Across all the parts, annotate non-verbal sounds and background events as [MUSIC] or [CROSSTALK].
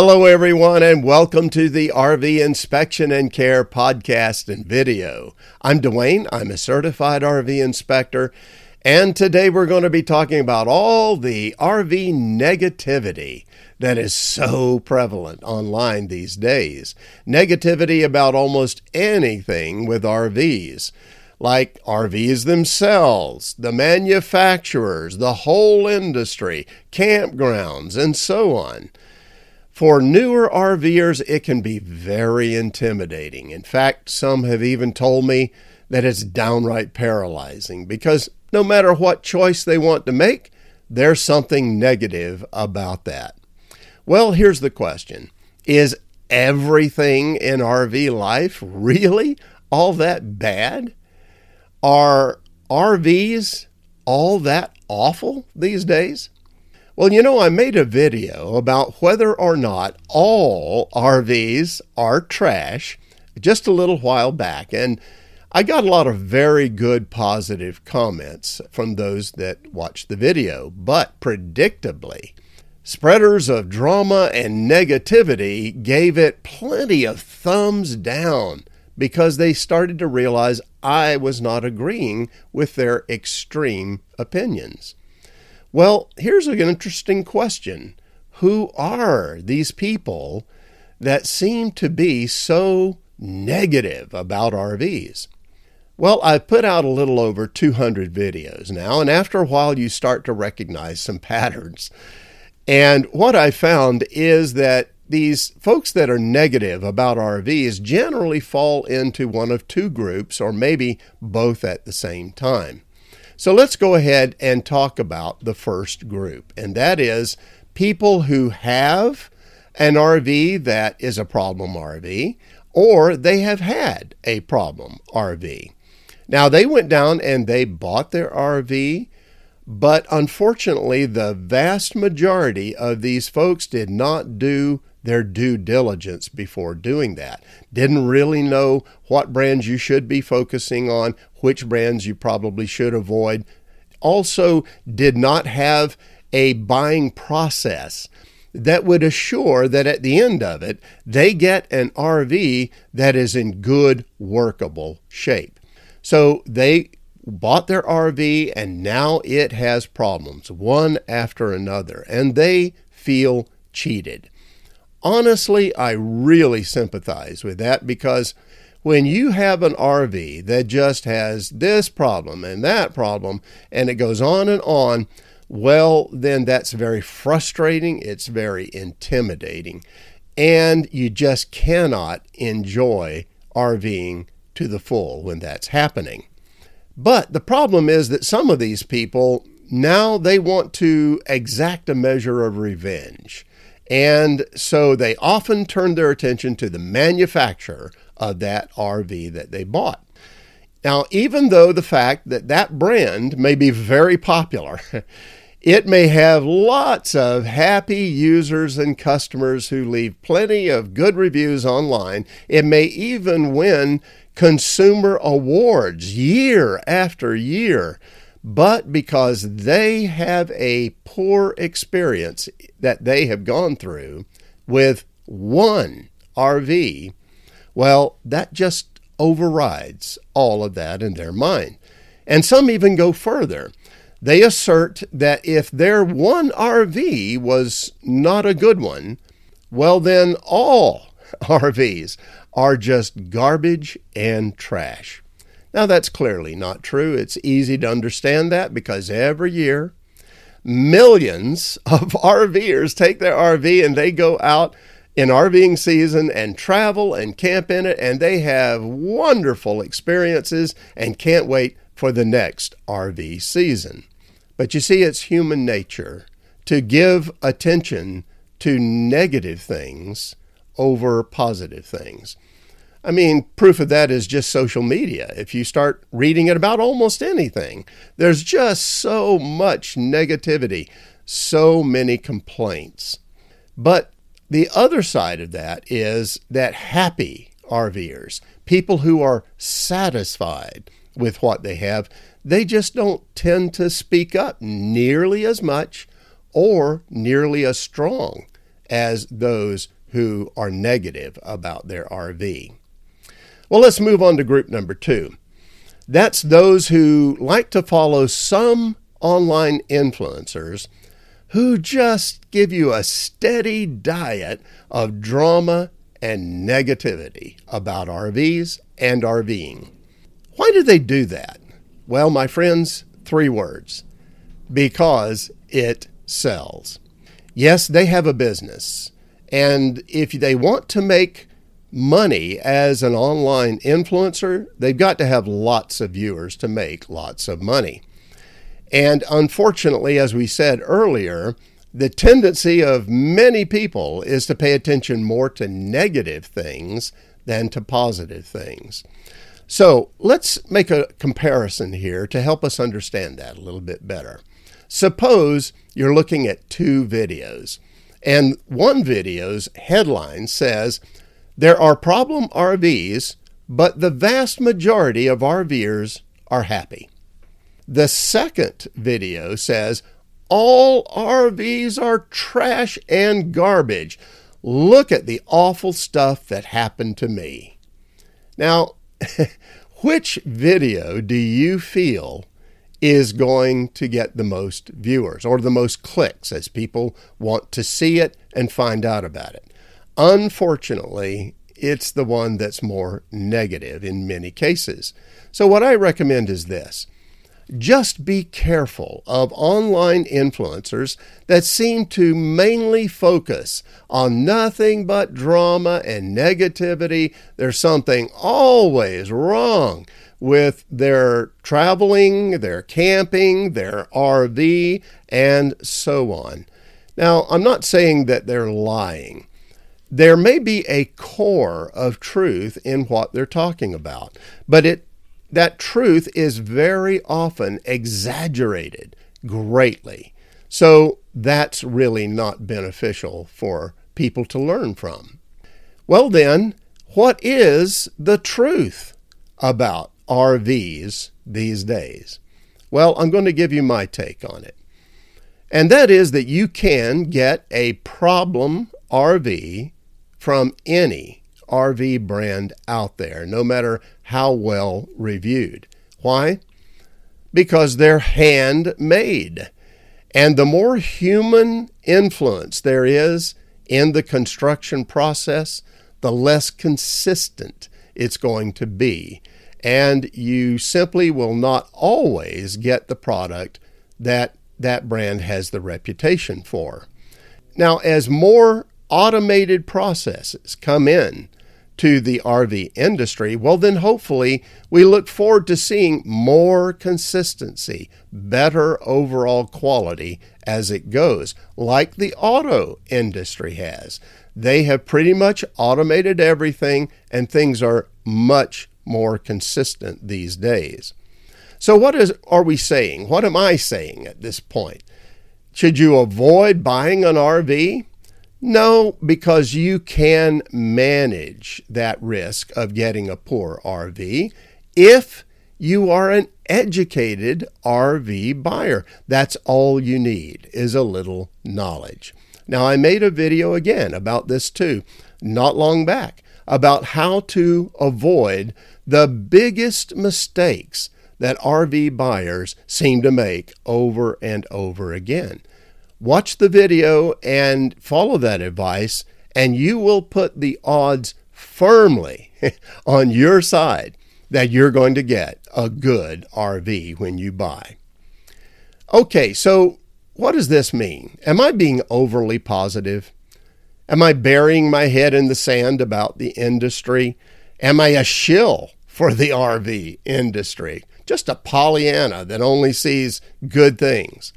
Hello, everyone, and welcome to the RV Inspection and Care podcast and video. I'm Dwayne. I'm a certified RV inspector, and today we're going to be talking about all the RV negativity that is so prevalent online these days. Negativity about almost anything with RVs like RVs themselves, the manufacturers, the whole industry, campgrounds, and so on. For newer RVers, it can be very intimidating. In fact, some have even told me that it's downright paralyzing because no matter what choice they want to make, there's something negative about that. Well, here's the question Is everything in RV life really all that bad? Are RVs all that awful these days? Well, you know, I made a video about whether or not all RVs are trash just a little while back, and I got a lot of very good positive comments from those that watched the video. But predictably, spreaders of drama and negativity gave it plenty of thumbs down because they started to realize I was not agreeing with their extreme opinions. Well, here's an interesting question Who are these people that seem to be so negative about RVs? Well, I've put out a little over 200 videos now, and after a while, you start to recognize some [LAUGHS] patterns. And what I found is that these folks that are negative about RVs generally fall into one of two groups, or maybe both at the same time. So let's go ahead and talk about the first group, and that is people who have an RV that is a problem RV, or they have had a problem RV. Now, they went down and they bought their RV, but unfortunately, the vast majority of these folks did not do their due diligence before doing that. Didn't really know what brands you should be focusing on, which brands you probably should avoid. Also, did not have a buying process that would assure that at the end of it, they get an RV that is in good, workable shape. So they bought their RV and now it has problems, one after another, and they feel cheated honestly, I really sympathize with that because when you have an RV that just has this problem and that problem and it goes on and on, well, then that's very frustrating. It's very intimidating. And you just cannot enjoy RVing to the full when that's happening. But the problem is that some of these people now they want to exact a measure of revenge. And so they often turn their attention to the manufacturer of that RV that they bought. Now, even though the fact that that brand may be very popular, [LAUGHS] it may have lots of happy users and customers who leave plenty of good reviews online. It may even win consumer awards year after year but because they have a poor experience that they have gone through with one RV, well, that just overrides all of that in their mind. And some even go further. They assert that if their one RV was not a good one, well, then all [LAUGHS] RVs are just garbage and trash. Now, that's clearly not true. It's easy to understand that because every year, millions [LAUGHS] of RVers take their RV and they go out in RVing season and travel and camp in it, and they have wonderful experiences and can't wait for the next RV season. But you see, it's human nature to give attention to negative things over positive things. I mean, proof of that is just social media. If you start reading it about almost anything, there's just so much negativity, so many complaints. But the other side of that is that happy RVers, people who are satisfied with what they have, they just don't tend to speak up nearly as much or nearly as strong as those who are negative about their RV. Well, let's move on to group number two. That's those who like to follow some online influencers who just give you a steady diet of drama and negativity about RVs and RVing. Why do they do that? Well, my friends, three words because it sells. Yes, they have a business. And if they want to make money as an online influencer, they've got to have lots of viewers to make lots of money. And unfortunately, as we said earlier, the tendency of many people is to pay attention more to negative things than to positive things. So let's make a comparison here to help us understand that a little bit better. Suppose you're looking at two videos, and one video's headline says, There are problem RVs, but the vast majority of RVers are happy. The second video says, All RVs are trash and garbage. Look at the awful stuff that happened to me. Now, [LAUGHS] which video do you feel is going to get the most viewers or the most clicks as people want to see it and find out about it. Unfortunately, it's the one that's more negative in many cases. So, what I recommend is this just be careful of online influencers that seem to mainly focus on nothing but drama and negativity. There's something always wrong with their traveling, their camping, their RV, and so on. Now, I'm not saying that they're lying. There may be a core of truth in what they're talking about, but it that truth is very often exaggerated greatly. So that's really not beneficial for people to learn from. Well, then, what is the truth about RVs these days? Well, I'm going to give you my take on it. And that is that you can get a problem RV from any RV brand out there, no matter how well reviewed. Why? Because they're handmade. And the more human influence there is in the construction process, the less consistent it's going to be and you simply will not always get the product that that brand has the reputation for. Now, as more automated processes come in to the RV industry, well, then hopefully we look forward to seeing more consistency, better overall quality as it goes, like the auto industry has. They have pretty much automated everything, and things are much more consistent these days. So, what is, are we saying? What am I saying at this point? Should you avoid buying an RV? No, because you can manage that risk of getting a poor RV if you are an educated RV buyer. That's all you need is a little knowledge. Now, I made a video again about this too, not long back, about how to avoid the biggest mistakes that RV buyers seem to make over and over again. Watch the video and follow that advice, and you will put the odds firmly [LAUGHS] on your side that you're going to get a good RV when you buy. Okay, so what does this mean? Am I being overly positive? Am I burying my head in the sand about the industry? Am I a shill for the RV industry. Just a Pollyanna that only sees good things.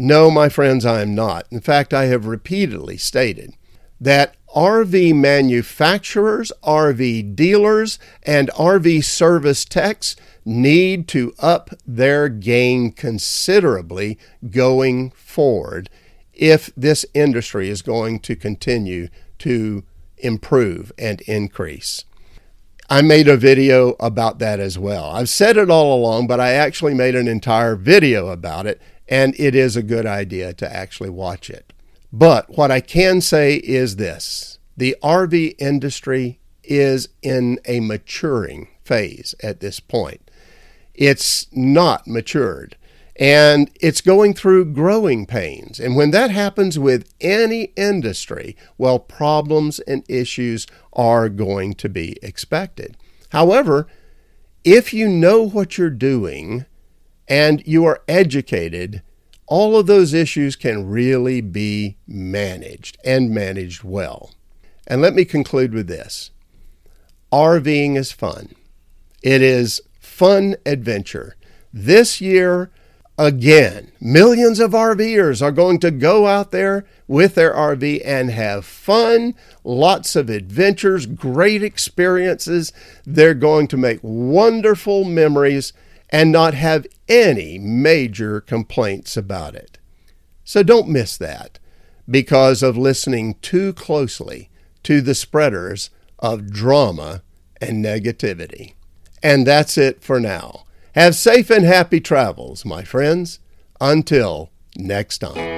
No, my friends, I am not. In fact, I have repeatedly stated that RV manufacturers, RV dealers, and RV service techs need to up their game considerably going forward if this industry is going to continue to improve and increase. I made a video about that as well. I've said it all along, but I actually made an entire video about it, and it is a good idea to actually watch it. But what I can say is this the RV industry is in a maturing phase at this point. It's not matured and it's going through growing pains. And when that happens with any industry, well, problems and issues are going to be expected. However, if you know what you're doing and you are educated, all of those issues can really be managed and managed well. And let me conclude with this RVing is fun. It is fun adventure. This year, again, millions of RVers are going to go out there with their RV and have fun, lots of adventures, great experiences. They're going to make wonderful memories and not have any major complaints about it. So don't miss that because of listening too closely to the spreaders of drama and negativity. And that's it for now. Have safe and happy travels, my friends. Until next time.